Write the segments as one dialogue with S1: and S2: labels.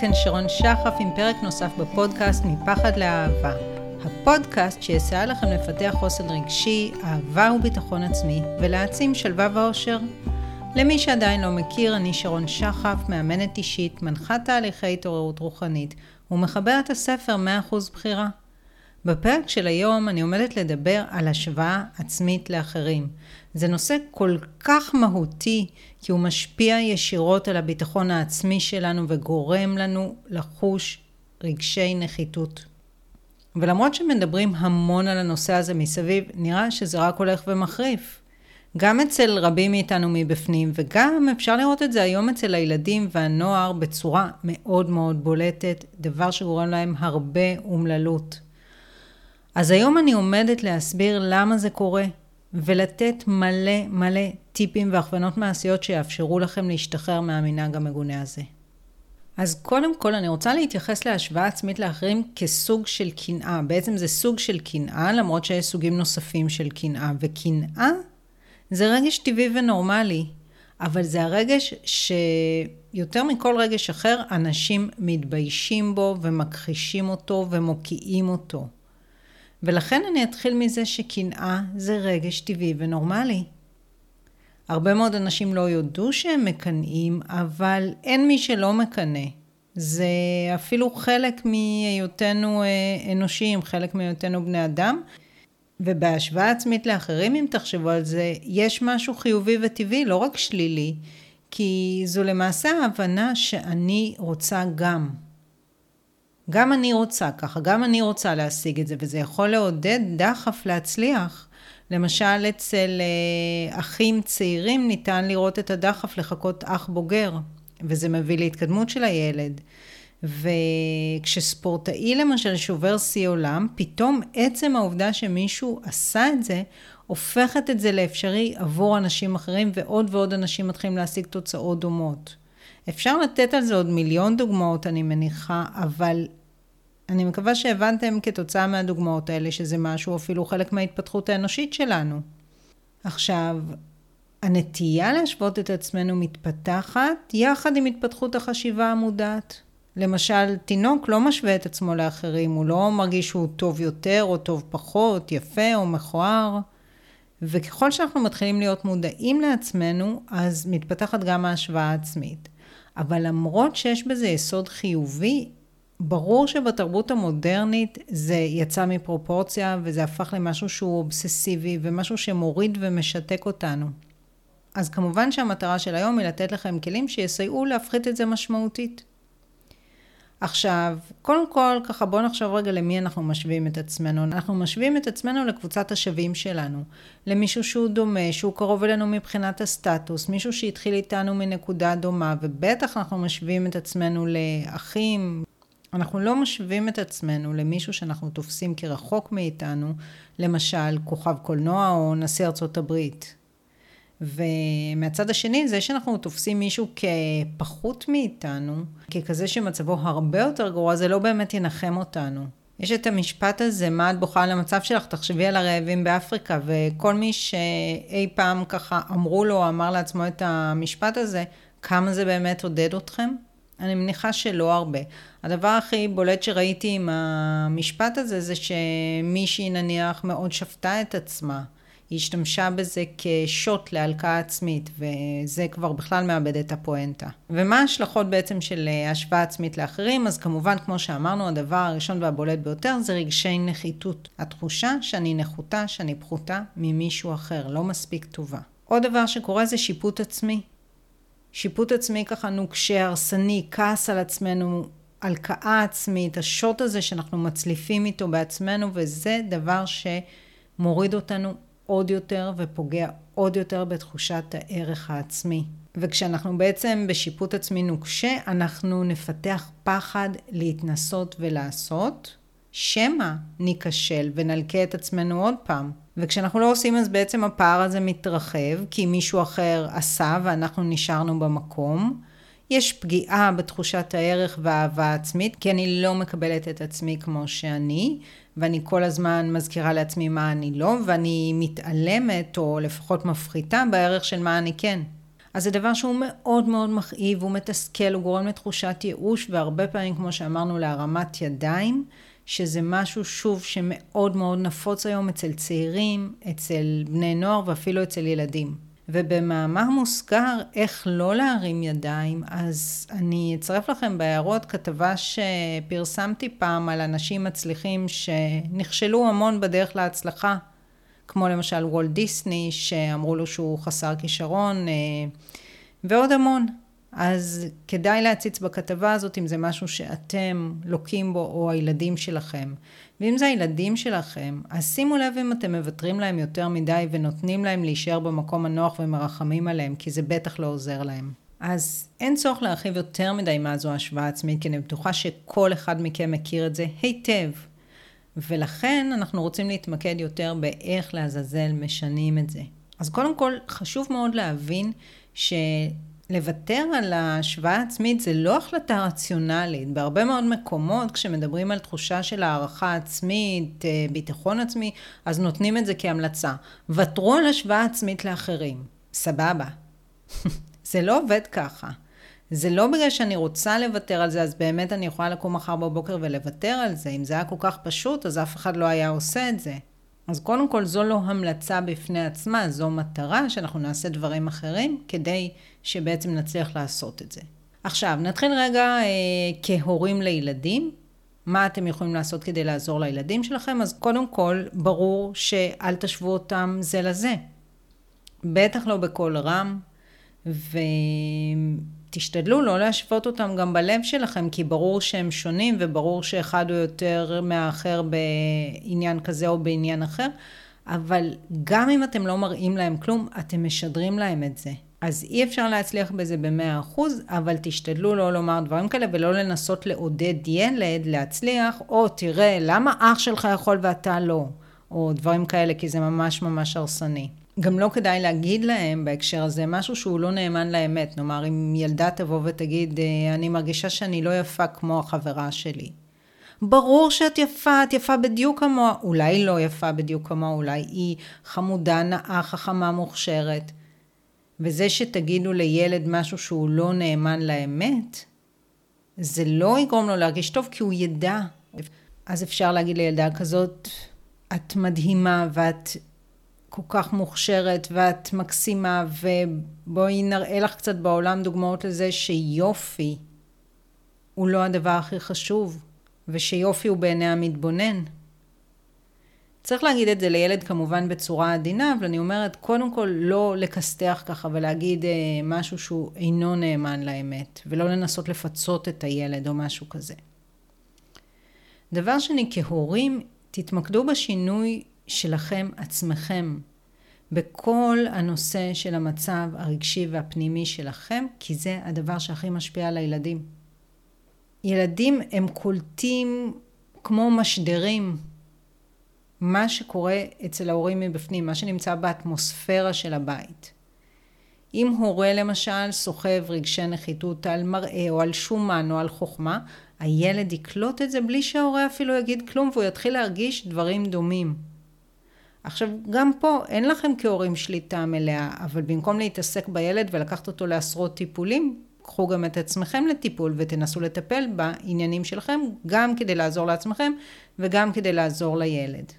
S1: כאן שרון שחף עם פרק נוסף בפודקאסט מפחד לאהבה. הפודקאסט שיסייע לכם לפתח חוסן רגשי, אהבה וביטחון עצמי, ולהעצים שלווה ואושר. למי שעדיין לא מכיר, אני שרון שחף, מאמנת אישית, מנחת תהליכי התעוררות רוחנית, ומחברת הספר 100% בחירה. בפרק של היום אני עומדת לדבר על השוואה עצמית לאחרים. זה נושא כל כך מהותי, כי הוא משפיע ישירות על הביטחון העצמי שלנו וגורם לנו לחוש רגשי נחיתות. ולמרות שמדברים המון על הנושא הזה מסביב, נראה שזה רק הולך ומחריף. גם אצל רבים מאיתנו מבפנים, וגם אפשר לראות את זה היום אצל הילדים והנוער בצורה מאוד מאוד בולטת, דבר שגורם להם הרבה אומללות. אז היום אני עומדת להסביר למה זה קורה, ולתת מלא מלא טיפים והכוונות מעשיות שיאפשרו לכם להשתחרר מהמנהג המגונה הזה. אז קודם כל אני רוצה להתייחס להשוואה עצמית לאחרים כסוג של קנאה. בעצם זה סוג של קנאה, למרות שיש סוגים נוספים של קנאה. וקנאה זה רגש טבעי ונורמלי, אבל זה הרגש שיותר מכל רגש אחר, אנשים מתביישים בו ומכחישים אותו ומוקיעים אותו. ולכן אני אתחיל מזה שקנאה זה רגש טבעי ונורמלי. הרבה מאוד אנשים לא יודו שהם מקנאים, אבל אין מי שלא מקנא. זה אפילו חלק מהיותנו אה, אנושיים, חלק מהיותנו בני אדם. ובהשוואה עצמית לאחרים, אם תחשבו על זה, יש משהו חיובי וטבעי, לא רק שלילי, כי זו למעשה ההבנה שאני רוצה גם. גם אני רוצה ככה, גם אני רוצה להשיג את זה, וזה יכול לעודד דחף להצליח. למשל, אצל אה, אחים צעירים ניתן לראות את הדחף לחכות אח בוגר, וזה מביא להתקדמות של הילד. וכשספורטאי למשל שובר שיא עולם, פתאום עצם העובדה שמישהו עשה את זה, הופכת את זה לאפשרי עבור אנשים אחרים, ועוד ועוד אנשים מתחילים להשיג תוצאות דומות. אפשר לתת על זה עוד מיליון דוגמאות, אני מניחה, אבל אני מקווה שהבנתם כתוצאה מהדוגמאות האלה שזה משהו אפילו חלק מההתפתחות האנושית שלנו. עכשיו, הנטייה להשוות את עצמנו מתפתחת יחד עם התפתחות החשיבה המודעת. למשל, תינוק לא משווה את עצמו לאחרים, הוא לא מרגיש שהוא טוב יותר או טוב פחות, יפה או מכוער. וככל שאנחנו מתחילים להיות מודעים לעצמנו, אז מתפתחת גם ההשוואה העצמית. אבל למרות שיש בזה יסוד חיובי, ברור שבתרבות המודרנית זה יצא מפרופורציה וזה הפך למשהו שהוא אובססיבי ומשהו שמוריד ומשתק אותנו. אז כמובן שהמטרה של היום היא לתת לכם כלים שיסייעו להפחית את זה משמעותית. עכשיו, קודם כל, ככה בואו נחשוב רגע למי אנחנו משווים את עצמנו. אנחנו משווים את עצמנו לקבוצת השווים שלנו. למישהו שהוא דומה, שהוא קרוב אלינו מבחינת הסטטוס, מישהו שהתחיל איתנו מנקודה דומה, ובטח אנחנו משווים את עצמנו לאחים, אנחנו לא משווים את עצמנו למישהו שאנחנו תופסים כרחוק מאיתנו, למשל כוכב קולנוע או נשיא ארצות הברית. ומהצד השני, זה שאנחנו תופסים מישהו כפחות מאיתנו, ככזה שמצבו הרבה יותר גרוע, זה לא באמת ינחם אותנו. יש את המשפט הזה, מה את בוכה על המצב שלך? תחשבי על הרעבים באפריקה, וכל מי שאי פעם ככה אמרו לו, אמר לעצמו את המשפט הזה, כמה זה באמת עודד אתכם? אני מניחה שלא הרבה. הדבר הכי בולט שראיתי עם המשפט הזה, זה שמישהי נניח מאוד שפטה את עצמה. היא השתמשה בזה כשוט להלקאה עצמית, וזה כבר בכלל מאבד את הפואנטה. ומה ההשלכות בעצם של השוואה עצמית לאחרים? אז כמובן, כמו שאמרנו, הדבר הראשון והבולט ביותר זה רגשי נחיתות. התחושה שאני נחותה, שאני פחותה ממישהו אחר, לא מספיק טובה. עוד דבר שקורה זה שיפוט עצמי. שיפוט עצמי ככה נוקשה, הרסני, כעס על עצמנו, הלקאה עצמית, השוט הזה שאנחנו מצליפים איתו בעצמנו, וזה דבר שמוריד אותנו עוד יותר ופוגע עוד יותר בתחושת הערך העצמי. וכשאנחנו בעצם בשיפוט עצמי נוקשה, אנחנו נפתח פחד להתנסות ולעשות, שמא ניכשל ונלקה את עצמנו עוד פעם. וכשאנחנו לא עושים אז בעצם הפער הזה מתרחב, כי מישהו אחר עשה ואנחנו נשארנו במקום. יש פגיעה בתחושת הערך והאהבה העצמית, כי אני לא מקבלת את עצמי כמו שאני, ואני כל הזמן מזכירה לעצמי מה אני לא, ואני מתעלמת, או לפחות מפחיתה בערך של מה אני כן. אז זה דבר שהוא מאוד מאוד מכאיב, הוא מתסכל, הוא גורם לתחושת ייאוש, והרבה פעמים, כמו שאמרנו, להרמת ידיים, שזה משהו, שוב, שמאוד מאוד נפוץ היום אצל צעירים, אצל בני נוער ואפילו אצל ילדים. ובמאמר מוסגר, איך לא להרים ידיים, אז אני אצרף לכם בהערות כתבה שפרסמתי פעם על אנשים מצליחים שנכשלו המון בדרך להצלחה. כמו למשל וולט דיסני, שאמרו לו שהוא חסר כישרון, אה, ועוד המון. אז כדאי להציץ בכתבה הזאת אם זה משהו שאתם לוקים בו או הילדים שלכם. ואם זה הילדים שלכם, אז שימו לב אם אתם מוותרים להם יותר מדי ונותנים להם להישאר במקום הנוח ומרחמים עליהם, כי זה בטח לא עוזר להם. אז אין צורך להרחיב יותר מדי מה זו השוואה עצמית, כי אני בטוחה שכל אחד מכם מכיר את זה היטב. ולכן אנחנו רוצים להתמקד יותר באיך לעזאזל משנים את זה. אז קודם כל, חשוב מאוד להבין שלוותר על ההשוואה העצמית זה לא החלטה רציונלית. בהרבה מאוד מקומות, כשמדברים על תחושה של הערכה עצמית, אה, ביטחון עצמי, אז נותנים את זה כהמלצה. ותרו על השוואה עצמית לאחרים. סבבה. זה לא עובד ככה. זה לא בגלל שאני רוצה לוותר על זה, אז באמת אני יכולה לקום מחר בבוקר ולוותר על זה. אם זה היה כל כך פשוט, אז אף אחד לא היה עושה את זה. אז קודם כל, זו לא המלצה בפני עצמה, זו מטרה שאנחנו נעשה דברים אחרים כדי שבעצם נצליח לעשות את זה. עכשיו, נתחיל רגע אה, כהורים לילדים. מה אתם יכולים לעשות כדי לעזור לילדים שלכם? אז קודם כל, ברור שאל תשוו אותם זה לזה. בטח לא בקול רם, ו... תשתדלו לא להשוות אותם גם בלב שלכם, כי ברור שהם שונים וברור שאחד הוא יותר מהאחר בעניין כזה או בעניין אחר, אבל גם אם אתם לא מראים להם כלום, אתם משדרים להם את זה. אז אי אפשר להצליח בזה במאה אחוז, אבל תשתדלו לא לומר דברים כאלה ולא לנסות לעודד ילד להצליח, או תראה, למה אח שלך יכול ואתה לא, או דברים כאלה, כי זה ממש ממש הרסני. גם לא כדאי להגיד להם בהקשר הזה משהו שהוא לא נאמן לאמת. נאמר, אם ילדה תבוא ותגיד, אה, אני מרגישה שאני לא יפה כמו החברה שלי. ברור שאת יפה, את יפה בדיוק כמוה. אולי לא יפה בדיוק כמוה, אולי היא חמודה, נאה, חכמה, מוכשרת. וזה שתגידו לילד משהו שהוא לא נאמן לאמת, זה לא יגרום לו להרגיש טוב, כי הוא ידע. אז אפשר להגיד לילדה כזאת, את מדהימה ואת כל כך מוכשרת ואת מקסימה ובואי נראה לך קצת בעולם דוגמאות לזה שיופי הוא לא הדבר הכי חשוב ושיופי הוא בעיני המתבונן. צריך להגיד את זה לילד כמובן בצורה עדינה, אבל אני אומרת קודם כל לא לכסתח ככה ולהגיד אה, משהו שהוא אינו נאמן לאמת ולא לנסות לפצות את הילד או משהו כזה. דבר שני, כהורים, תתמקדו בשינוי שלכם עצמכם בכל הנושא של המצב הרגשי והפנימי שלכם, כי זה הדבר שהכי משפיע על הילדים. ילדים הם קולטים כמו משדרים מה שקורה אצל ההורים מבפנים, מה שנמצא באטמוספירה של הבית. אם הורה למשל סוחב רגשי נחיתות על מראה או על שומן או על חוכמה, הילד יקלוט את זה בלי שההורה אפילו יגיד כלום והוא יתחיל להרגיש דברים דומים. עכשיו, גם פה אין לכם כהורים שליטה מלאה, אבל במקום להתעסק בילד ולקחת אותו לעשרות טיפולים, קחו גם את עצמכם לטיפול ותנסו לטפל בעניינים שלכם, גם כדי לעזור לעצמכם וגם כדי לעזור לילד.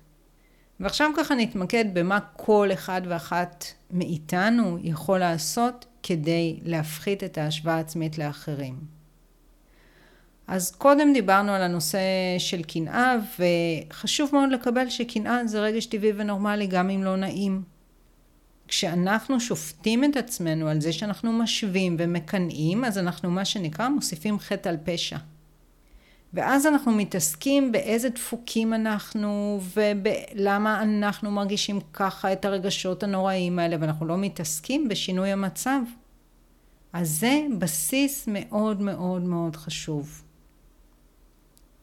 S1: ועכשיו ככה נתמקד במה כל אחד ואחת מאיתנו יכול לעשות כדי להפחית את ההשוואה העצמית לאחרים. אז קודם דיברנו על הנושא של קנאה, וחשוב מאוד לקבל שקנאה זה רגש טבעי ונורמלי, גם אם לא נעים. כשאנחנו שופטים את עצמנו על זה שאנחנו משווים ומקנאים, אז אנחנו מה שנקרא מוסיפים חטא על פשע. ואז אנחנו מתעסקים באיזה דפוקים אנחנו ולמה אנחנו מרגישים ככה את הרגשות הנוראים האלה ואנחנו לא מתעסקים בשינוי המצב. אז זה בסיס מאוד מאוד מאוד חשוב.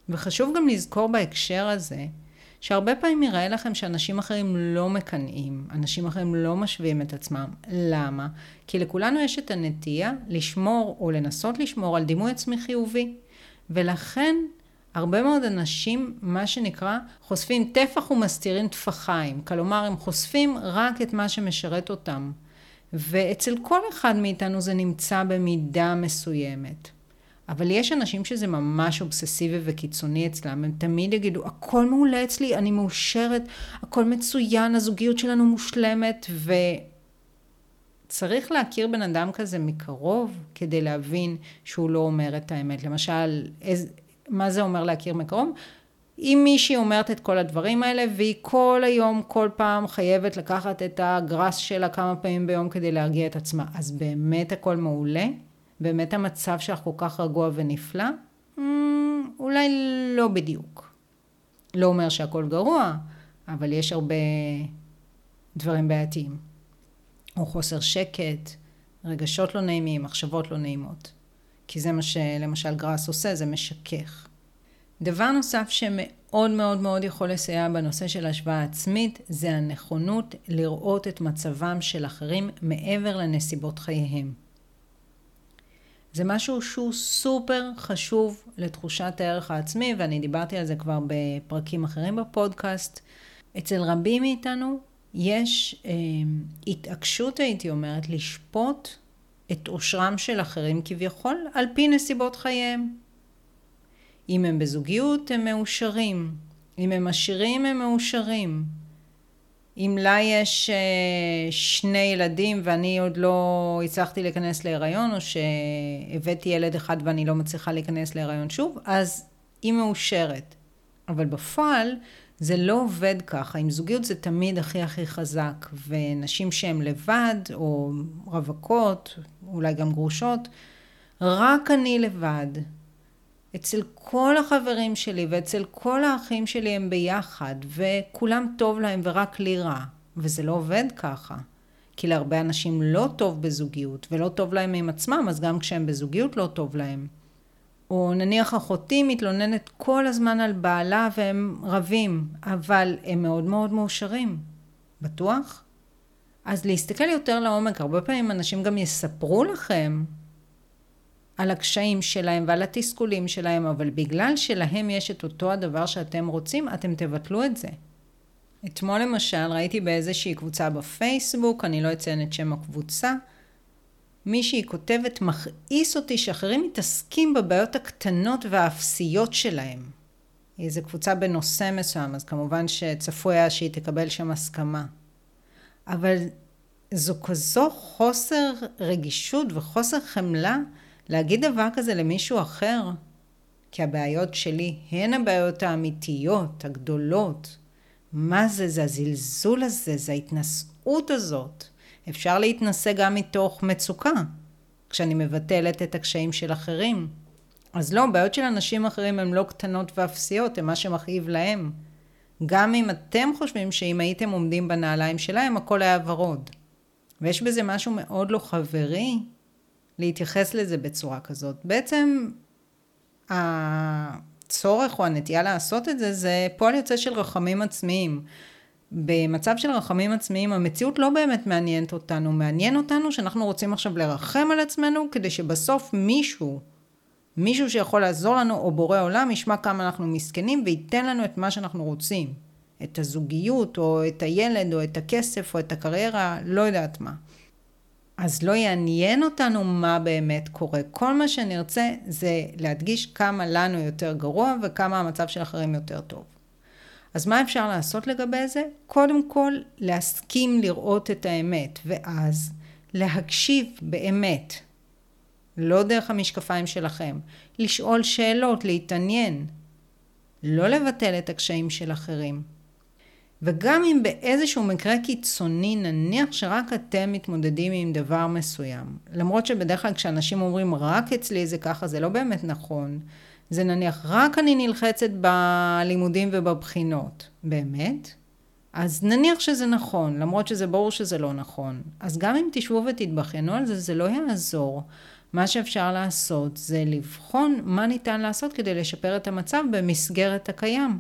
S1: וחשוב גם לזכור בהקשר הזה, שהרבה פעמים יראה לכם שאנשים אחרים לא מקנאים, אנשים אחרים לא משווים את עצמם. למה? כי לכולנו יש את הנטייה לשמור או לנסות לשמור על דימוי עצמי חיובי. ולכן הרבה מאוד אנשים, מה שנקרא, חושפים טפח ומסתירים טפחיים. כלומר, הם חושפים רק את מה שמשרת אותם. ואצל כל אחד מאיתנו זה נמצא במידה מסוימת. אבל יש אנשים שזה ממש אובססיבי וקיצוני אצלם, הם תמיד יגידו, הכל מעולה אצלי, אני מאושרת, הכל מצוין, הזוגיות שלנו מושלמת, וצריך להכיר בן אדם כזה מקרוב כדי להבין שהוא לא אומר את האמת. למשל, איז, מה זה אומר להכיר מקרוב? אם מישהי אומרת את כל הדברים האלה והיא כל היום, כל פעם חייבת לקחת את הגרס שלה כמה פעמים ביום כדי להרגיע את עצמה, אז באמת הכל מעולה? באמת המצב שלך כל כך רגוע ונפלא? Mm, אולי לא בדיוק. לא אומר שהכל גרוע, אבל יש הרבה דברים בעייתיים. או חוסר שקט, רגשות לא נעימים, מחשבות לא נעימות. כי זה מה שלמשל גראס עושה, זה משכך. דבר נוסף שמאוד מאוד מאוד יכול לסייע בנושא של השוואה עצמית, זה הנכונות לראות את מצבם של אחרים מעבר לנסיבות חייהם. זה משהו שהוא סופר חשוב לתחושת הערך העצמי, ואני דיברתי על זה כבר בפרקים אחרים בפודקאסט. אצל רבים מאיתנו יש אה, התעקשות, הייתי אומרת, לשפוט את עושרם של אחרים כביכול על פי נסיבות חייהם. אם הם בזוגיות, הם מאושרים. אם הם עשירים, הם מאושרים. אם לה יש אה, שני ילדים ואני עוד לא הצלחתי להיכנס להיריון, או שהבאתי ילד אחד ואני לא מצליחה להיכנס להיריון שוב, אז היא מאושרת. אבל בפועל זה לא עובד ככה. עם זוגיות זה תמיד הכי הכי חזק, ונשים שהן לבד, או רווקות, אולי גם גרושות, רק אני לבד. אצל כל החברים שלי ואצל כל האחים שלי הם ביחד, וכולם טוב להם ורק לי רע. וזה לא עובד ככה. כי להרבה אנשים לא טוב בזוגיות, ולא טוב להם עם עצמם, אז גם כשהם בזוגיות לא טוב להם. או נניח אחותי מתלוננת כל הזמן על בעלה והם רבים, אבל הם מאוד מאוד מאושרים. בטוח? אז להסתכל יותר לעומק, הרבה פעמים אנשים גם יספרו לכם על הקשיים שלהם ועל התסכולים שלהם, אבל בגלל שלהם יש את אותו הדבר שאתם רוצים, אתם תבטלו את זה. אתמול למשל ראיתי באיזושהי קבוצה בפייסבוק, אני לא אציין את שם הקבוצה, מישהי כותבת, מכעיס אותי שאחרים מתעסקים בבעיות הקטנות והאפסיות שלהם. איזו קבוצה בנושא מסוים, אז כמובן שצפוי היה שהיא תקבל שם הסכמה. אבל זו כזו חוסר רגישות וחוסר חמלה להגיד דבר כזה למישהו אחר, כי הבעיות שלי הן הבעיות האמיתיות, הגדולות. מה זה? זה הזלזול הזה, זה ההתנשאות הזאת. אפשר להתנשא גם מתוך מצוקה, כשאני מבטלת את הקשיים של אחרים. אז לא, בעיות של אנשים אחרים הן לא קטנות ואפסיות, הן מה שמכאיב להם. גם אם אתם חושבים שאם הייתם עומדים בנעליים שלהם, הכל היה ורוד. ויש בזה משהו מאוד לא חברי, להתייחס לזה בצורה כזאת. בעצם הצורך או הנטייה לעשות את זה, זה פועל יוצא של רחמים עצמיים. במצב של רחמים עצמיים המציאות לא באמת מעניינת אותנו, מעניין אותנו שאנחנו רוצים עכשיו לרחם על עצמנו כדי שבסוף מישהו, מישהו שיכול לעזור לנו או בורא עולם ישמע כמה אנחנו מסכנים וייתן לנו את מה שאנחנו רוצים, את הזוגיות או את הילד או את הכסף או את הקריירה, לא יודעת מה. אז לא יעניין אותנו מה באמת קורה. כל מה שנרצה זה להדגיש כמה לנו יותר גרוע וכמה המצב של אחרים יותר טוב. אז מה אפשר לעשות לגבי זה? קודם כל, להסכים לראות את האמת, ואז להקשיב באמת, לא דרך המשקפיים שלכם, לשאול שאלות, להתעניין, לא לבטל את הקשיים של אחרים. וגם אם באיזשהו מקרה קיצוני, נניח שרק אתם מתמודדים עם דבר מסוים, למרות שבדרך כלל כשאנשים אומרים רק אצלי זה ככה, זה לא באמת נכון. זה נניח רק אני נלחצת בלימודים ובבחינות. באמת? אז נניח שזה נכון, למרות שזה ברור שזה לא נכון. אז גם אם תשבו ותתבחנו על זה, זה לא יעזור. מה שאפשר לעשות זה לבחון מה ניתן לעשות כדי לשפר את המצב במסגרת הקיים.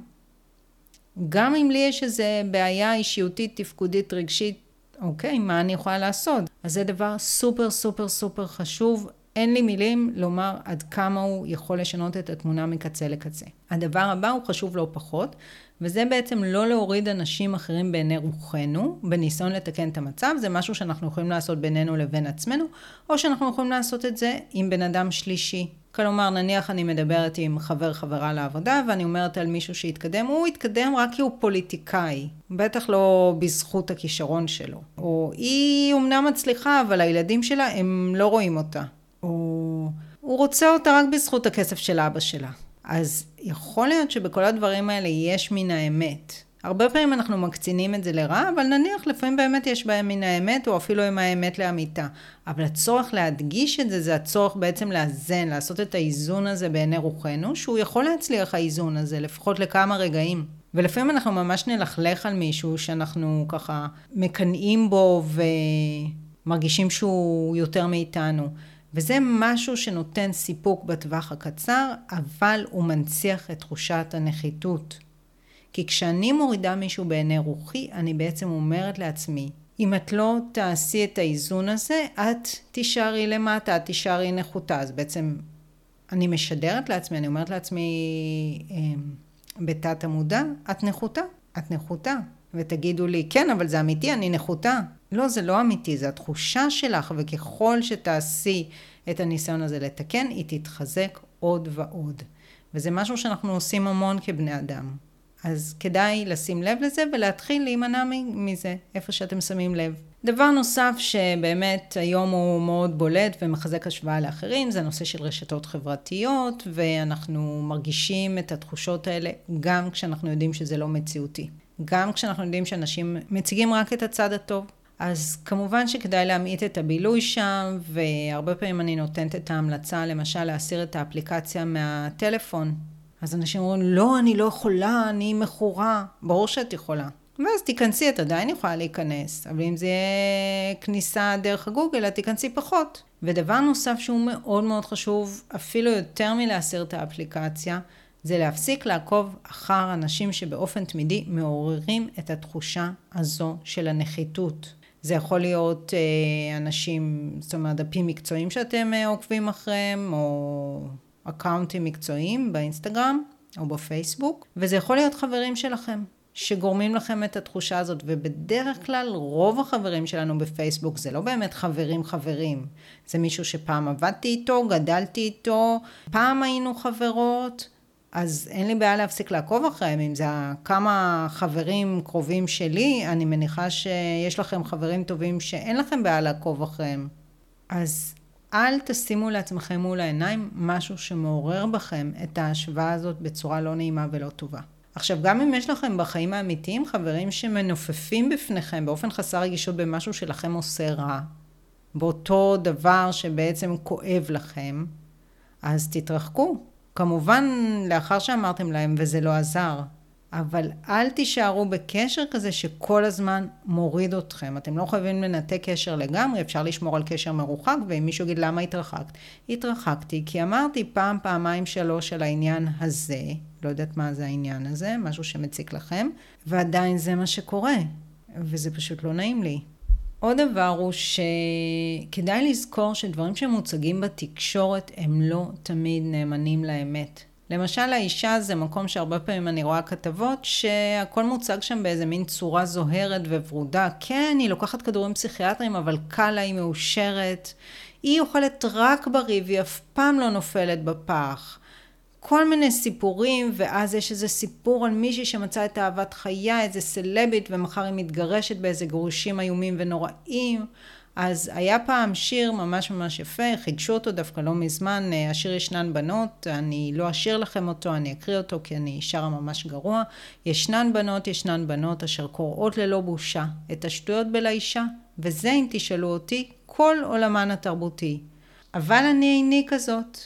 S1: גם אם לי יש איזו בעיה אישיותית, תפקודית, רגשית, אוקיי, מה אני יכולה לעשות? אז זה דבר סופר סופר סופר חשוב. אין לי מילים לומר עד כמה הוא יכול לשנות את התמונה מקצה לקצה. הדבר הבא הוא חשוב לא פחות, וזה בעצם לא להוריד אנשים אחרים בעיני רוחנו, בניסיון לתקן את המצב, זה משהו שאנחנו יכולים לעשות בינינו לבין עצמנו, או שאנחנו יכולים לעשות את זה עם בן אדם שלישי. כלומר, נניח אני מדברת עם חבר חברה לעבודה, ואני אומרת על מישהו שהתקדם, הוא התקדם רק כי הוא פוליטיקאי, בטח לא בזכות הכישרון שלו. או היא אומנם מצליחה, אבל הילדים שלה, הם לא רואים אותה. או הוא רוצה אותה רק בזכות הכסף של אבא שלה. אז יכול להיות שבכל הדברים האלה יש מן האמת. הרבה פעמים אנחנו מקצינים את זה לרע, אבל נניח לפעמים באמת יש בהם מן האמת, או אפילו עם האמת לאמיתה. אבל הצורך להדגיש את זה, זה הצורך בעצם לאזן, לעשות את האיזון הזה בעיני רוחנו, שהוא יכול להצליח האיזון הזה, לפחות לכמה רגעים. ולפעמים אנחנו ממש נלכלך על מישהו שאנחנו ככה מקנאים בו ומרגישים שהוא יותר מאיתנו. וזה משהו שנותן סיפוק בטווח הקצר, אבל הוא מנציח את תחושת הנחיתות. כי כשאני מורידה מישהו בעיני רוחי, אני בעצם אומרת לעצמי, אם את לא תעשי את האיזון הזה, את תישארי למטה, את תישארי נחותה. אז בעצם אני משדרת לעצמי, אני אומרת לעצמי אמ, בתת המודע, את נחותה, את נחותה. ותגידו לי, כן, אבל זה אמיתי, אני נחותה. לא, זה לא אמיתי, זה התחושה שלך, וככל שתעשי את הניסיון הזה לתקן, היא תתחזק עוד ועוד. וזה משהו שאנחנו עושים המון כבני אדם. אז כדאי לשים לב לזה ולהתחיל להימנע מזה, איפה שאתם שמים לב. דבר נוסף שבאמת היום הוא מאוד בולט ומחזק השוואה לאחרים, זה הנושא של רשתות חברתיות, ואנחנו מרגישים את התחושות האלה גם כשאנחנו יודעים שזה לא מציאותי. גם כשאנחנו יודעים שאנשים מציגים רק את הצד הטוב. אז כמובן שכדאי להמעיט את הבילוי שם, והרבה פעמים אני נותנת את ההמלצה, למשל, להסיר את האפליקציה מהטלפון. אז אנשים אומרים, לא, אני לא יכולה, אני מכורה. ברור שאת יכולה. ואז תיכנסי, את עדיין יכולה להיכנס, אבל אם זה יהיה כניסה דרך הגוגל, את תיכנסי פחות. ודבר נוסף שהוא מאוד מאוד חשוב, אפילו יותר מלהסיר את האפליקציה, זה להפסיק לעקוב אחר אנשים שבאופן תמידי מעוררים את התחושה הזו של הנחיתות. זה יכול להיות אה, אנשים, זאת אומרת, דפים מקצועיים שאתם אה, עוקבים אחריהם, או אקאונטים מקצועיים באינסטגרם או בפייסבוק, וזה יכול להיות חברים שלכם. שגורמים לכם את התחושה הזאת, ובדרך כלל רוב החברים שלנו בפייסבוק זה לא באמת חברים חברים, זה מישהו שפעם עבדתי איתו, גדלתי איתו, פעם היינו חברות, אז אין לי בעיה להפסיק לעקוב אחריהם, אם זה כמה חברים קרובים שלי, אני מניחה שיש לכם חברים טובים שאין לכם בעיה לעקוב אחריהם. אז אל תשימו לעצמכם מול העיניים משהו שמעורר בכם את ההשוואה הזאת בצורה לא נעימה ולא טובה. עכשיו, גם אם יש לכם בחיים האמיתיים חברים שמנופפים בפניכם באופן חסר רגישות במשהו שלכם עושה רע, באותו דבר שבעצם כואב לכם, אז תתרחקו. כמובן, לאחר שאמרתם להם וזה לא עזר, אבל אל תישארו בקשר כזה שכל הזמן מוריד אתכם. אתם לא חייבים לנתק קשר לגמרי, אפשר לשמור על קשר מרוחק, ואם מישהו יגיד למה התרחקת? התרחקתי כי אמרתי פעם, פעמיים, שלוש על העניין הזה, לא יודעת מה זה העניין הזה, משהו שמציק לכם, ועדיין זה מה שקורה, וזה פשוט לא נעים לי. עוד דבר הוא שכדאי לזכור שדברים שמוצגים בתקשורת הם לא תמיד נאמנים לאמת. למשל האישה זה מקום שהרבה פעמים אני רואה כתבות שהכל מוצג שם באיזה מין צורה זוהרת וורודה. כן, היא לוקחת כדורים פסיכיאטריים אבל קל לה, היא מאושרת. היא אוכלת רק בריא והיא אף פעם לא נופלת בפח. כל מיני סיפורים, ואז יש איזה סיפור על מישהי שמצאה את אהבת חייה, איזה סלבית, ומחר היא מתגרשת באיזה גרושים איומים ונוראים. אז היה פעם שיר ממש ממש יפה, חידשו אותו דווקא לא מזמן, אה, השיר ישנן בנות, אני לא אשיר לכם אותו, אני אקריא אותו כי אני שרה ממש גרוע. ישנן בנות, ישנן בנות אשר קוראות ללא בושה את השטויות בלאישה, וזה אם תשאלו אותי, כל עולמן התרבותי. אבל אני איני כזאת,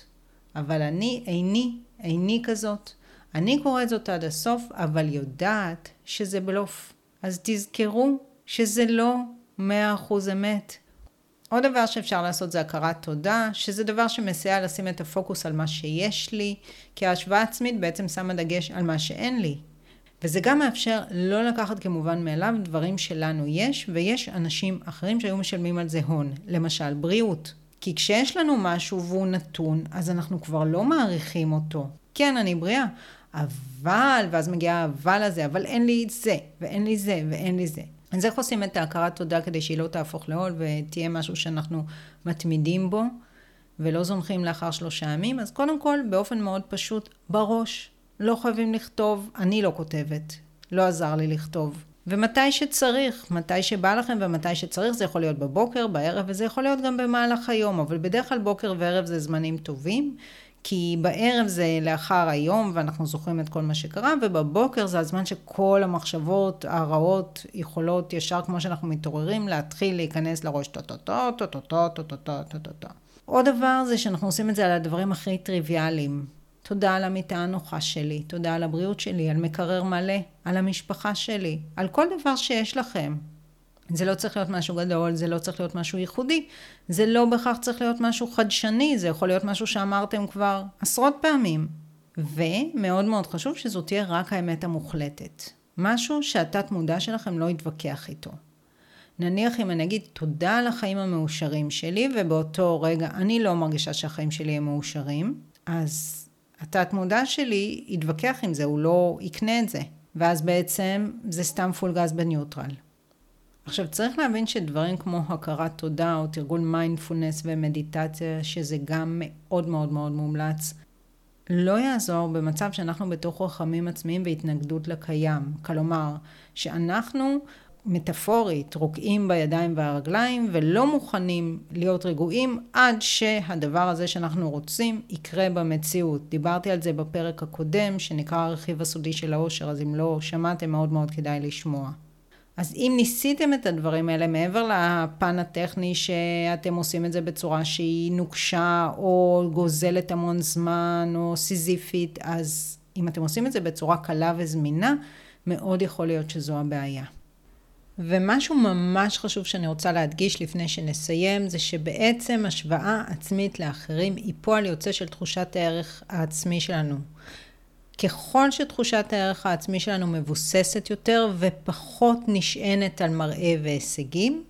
S1: אבל אני איני איני כזאת. אני קוראת זאת עד הסוף, אבל יודעת שזה בלוף. אז תזכרו שזה לא מאה אחוז אמת. עוד דבר שאפשר לעשות זה הכרת תודה, שזה דבר שמסייע לשים את הפוקוס על מה שיש לי, כי ההשוואה עצמית בעצם שמה דגש על מה שאין לי. וזה גם מאפשר לא לקחת כמובן מאליו דברים שלנו יש, ויש אנשים אחרים שהיו משלמים על זה הון. למשל, בריאות. כי כשיש לנו משהו והוא נתון, אז אנחנו כבר לא מעריכים אותו. כן, אני בריאה, אבל, ואז מגיע האבל הזה, אבל אין לי את זה, ואין לי זה, ואין לי זה. אז איך עושים את ההכרת תודה כדי שהיא לא תהפוך לעול ותהיה משהו שאנחנו מתמידים בו ולא זונחים לאחר שלושה ימים? אז קודם כל, באופן מאוד פשוט, בראש. לא חייבים לכתוב, אני לא כותבת, לא עזר לי לכתוב. ומתי שצריך, מתי שבא לכם ומתי שצריך, זה יכול להיות בבוקר, בערב, וזה יכול להיות גם במהלך היום, אבל בדרך כלל בוקר וערב זה זמנים טובים, כי בערב זה לאחר היום ואנחנו זוכרים את כל מה שקרה, ובבוקר זה הזמן שכל המחשבות הרעות יכולות, ישר כמו שאנחנו מתעוררים, להתחיל להיכנס לראש טו-טו-טו, טו-טו-טו, טו-טו-טו, טו-טו-טו. עוד דבר זה שאנחנו עושים את זה על הדברים הכי טריוויאליים. תודה על המיטה הנוחה שלי, תודה על הבריאות שלי, על מקרר מלא, על המשפחה שלי, על כל דבר שיש לכם. זה לא צריך להיות משהו גדול, זה לא צריך להיות משהו ייחודי, זה לא בהכרח צריך להיות משהו חדשני, זה יכול להיות משהו שאמרתם כבר עשרות פעמים. ומאוד מאוד חשוב שזו תהיה רק האמת המוחלטת. משהו שהתת מודע שלכם לא יתווכח איתו. נניח אם אני אגיד תודה על החיים המאושרים שלי, ובאותו רגע אני לא מרגישה שהחיים שלי הם מאושרים, אז התת מודע שלי יתווכח עם זה, הוא לא יקנה את זה. ואז בעצם זה סתם פול גז בניוטרל. עכשיו צריך להבין שדברים כמו הכרת תודה או תרגול מיינדפולנס ומדיטציה, שזה גם מאוד מאוד מאוד מומלץ, לא יעזור במצב שאנחנו בתוך רחמים עצמיים והתנגדות לקיים. כלומר, שאנחנו מטאפורית רוקעים בידיים והרגליים ולא מוכנים להיות רגועים עד שהדבר הזה שאנחנו רוצים יקרה במציאות. דיברתי על זה בפרק הקודם שנקרא הרכיב הסודי של העושר, אז אם לא שמעתם מאוד מאוד כדאי לשמוע. אז אם ניסיתם את הדברים האלה מעבר לפן הטכני שאתם עושים את זה בצורה שהיא נוקשה או גוזלת המון זמן או סיזיפית, אז אם אתם עושים את זה בצורה קלה וזמינה, מאוד יכול להיות שזו הבעיה. ומשהו ממש חשוב שאני רוצה להדגיש לפני שנסיים, זה שבעצם השוואה עצמית לאחרים היא פועל יוצא של תחושת הערך העצמי שלנו. ככל שתחושת הערך העצמי שלנו מבוססת יותר ופחות נשענת על מראה והישגים,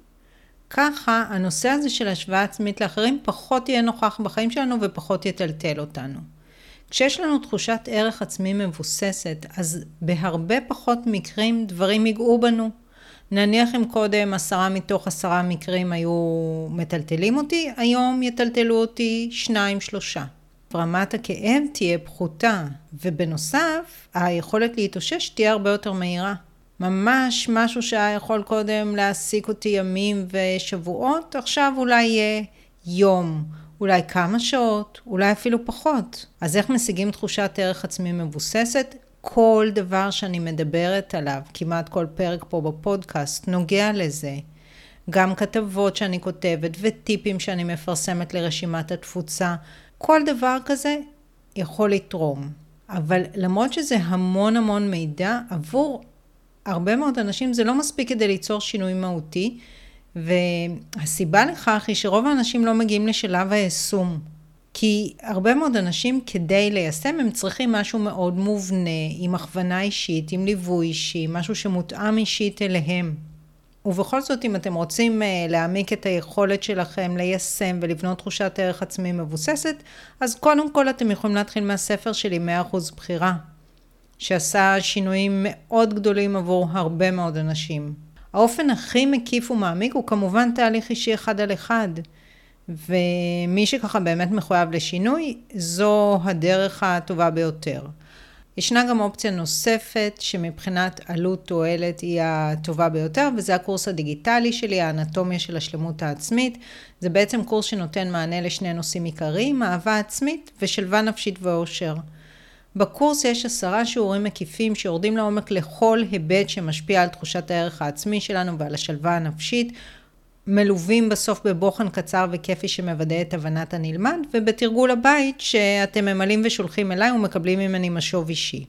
S1: ככה הנושא הזה של השוואה עצמית לאחרים פחות יהיה נוכח בחיים שלנו ופחות יטלטל אותנו. כשיש לנו תחושת ערך עצמי מבוססת, אז בהרבה פחות מקרים דברים ייגעו בנו. נניח אם קודם עשרה מתוך עשרה מקרים היו מטלטלים אותי, היום יטלטלו אותי שניים שלושה. רמת הכאב תהיה פחותה, ובנוסף, היכולת להתאושש תהיה הרבה יותר מהירה. ממש משהו שהיה יכול קודם להעסיק אותי ימים ושבועות, עכשיו אולי יהיה יום, אולי כמה שעות, אולי אפילו פחות. אז איך משיגים תחושת ערך עצמי מבוססת? כל דבר שאני מדברת עליו, כמעט כל פרק פה בפודקאסט, נוגע לזה. גם כתבות שאני כותבת וטיפים שאני מפרסמת לרשימת התפוצה, כל דבר כזה יכול לתרום. אבל למרות שזה המון המון מידע, עבור הרבה מאוד אנשים זה לא מספיק כדי ליצור שינוי מהותי, והסיבה לכך היא שרוב האנשים לא מגיעים לשלב היישום. כי הרבה מאוד אנשים כדי ליישם הם צריכים משהו מאוד מובנה, עם הכוונה אישית, עם ליווי אישי, משהו שמותאם אישית אליהם. ובכל זאת, אם אתם רוצים אה, להעמיק את היכולת שלכם ליישם ולבנות תחושת ערך עצמי מבוססת, אז קודם כל אתם יכולים להתחיל מהספר שלי 100% בחירה, שעשה שינויים מאוד גדולים עבור הרבה מאוד אנשים. האופן הכי מקיף ומעמיק הוא כמובן תהליך אישי אחד על אחד. ומי שככה באמת מחויב לשינוי, זו הדרך הטובה ביותר. ישנה גם אופציה נוספת שמבחינת עלות תועלת היא הטובה ביותר וזה הקורס הדיגיטלי שלי, האנטומיה של השלמות העצמית. זה בעצם קורס שנותן מענה לשני נושאים עיקריים, אהבה עצמית ושלווה נפשית ואושר. בקורס יש עשרה שיעורים מקיפים שיורדים לעומק לכל היבט שמשפיע על תחושת הערך העצמי שלנו ועל השלווה הנפשית. מלווים בסוף בבוחן קצר וכיפי שמוודא את הבנת הנלמד, ובתרגול הבית שאתם ממלאים ושולחים אליי ומקבלים ממני משוב אישי.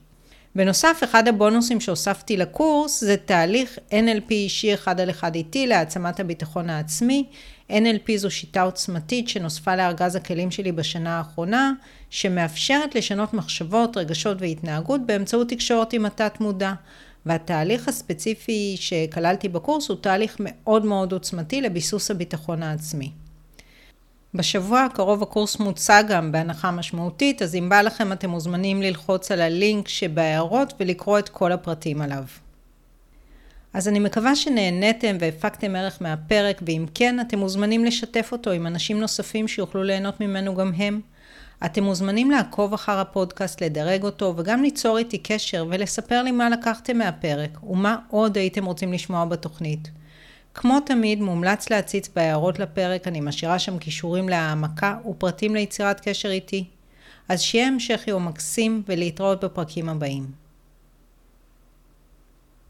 S1: בנוסף, אחד הבונוסים שהוספתי לקורס זה תהליך NLP אישי אחד על אחד איתי להעצמת הביטחון העצמי. NLP זו שיטה עוצמתית שנוספה לארגז הכלים שלי בשנה האחרונה, שמאפשרת לשנות מחשבות, רגשות והתנהגות באמצעות תקשורת עם התת מודע. והתהליך הספציפי שכללתי בקורס הוא תהליך מאוד מאוד עוצמתי לביסוס הביטחון העצמי. בשבוע הקרוב הקורס מוצע גם בהנחה משמעותית, אז אם בא לכם אתם מוזמנים ללחוץ על הלינק שבהערות ולקרוא את כל הפרטים עליו. אז אני מקווה שנהניתם והפקתם ערך מהפרק, ואם כן, אתם מוזמנים לשתף אותו עם אנשים נוספים שיוכלו ליהנות ממנו גם הם. אתם מוזמנים לעקוב אחר הפודקאסט, לדרג אותו, וגם ליצור איתי קשר ולספר לי מה לקחתם מהפרק, ומה עוד הייתם רוצים לשמוע בתוכנית. כמו תמיד, מומלץ להציץ בהערות לפרק, אני משאירה שם כישורים להעמקה ופרטים ליצירת קשר איתי. אז שיהיה המשך יום מקסים ולהתראות בפרקים הבאים.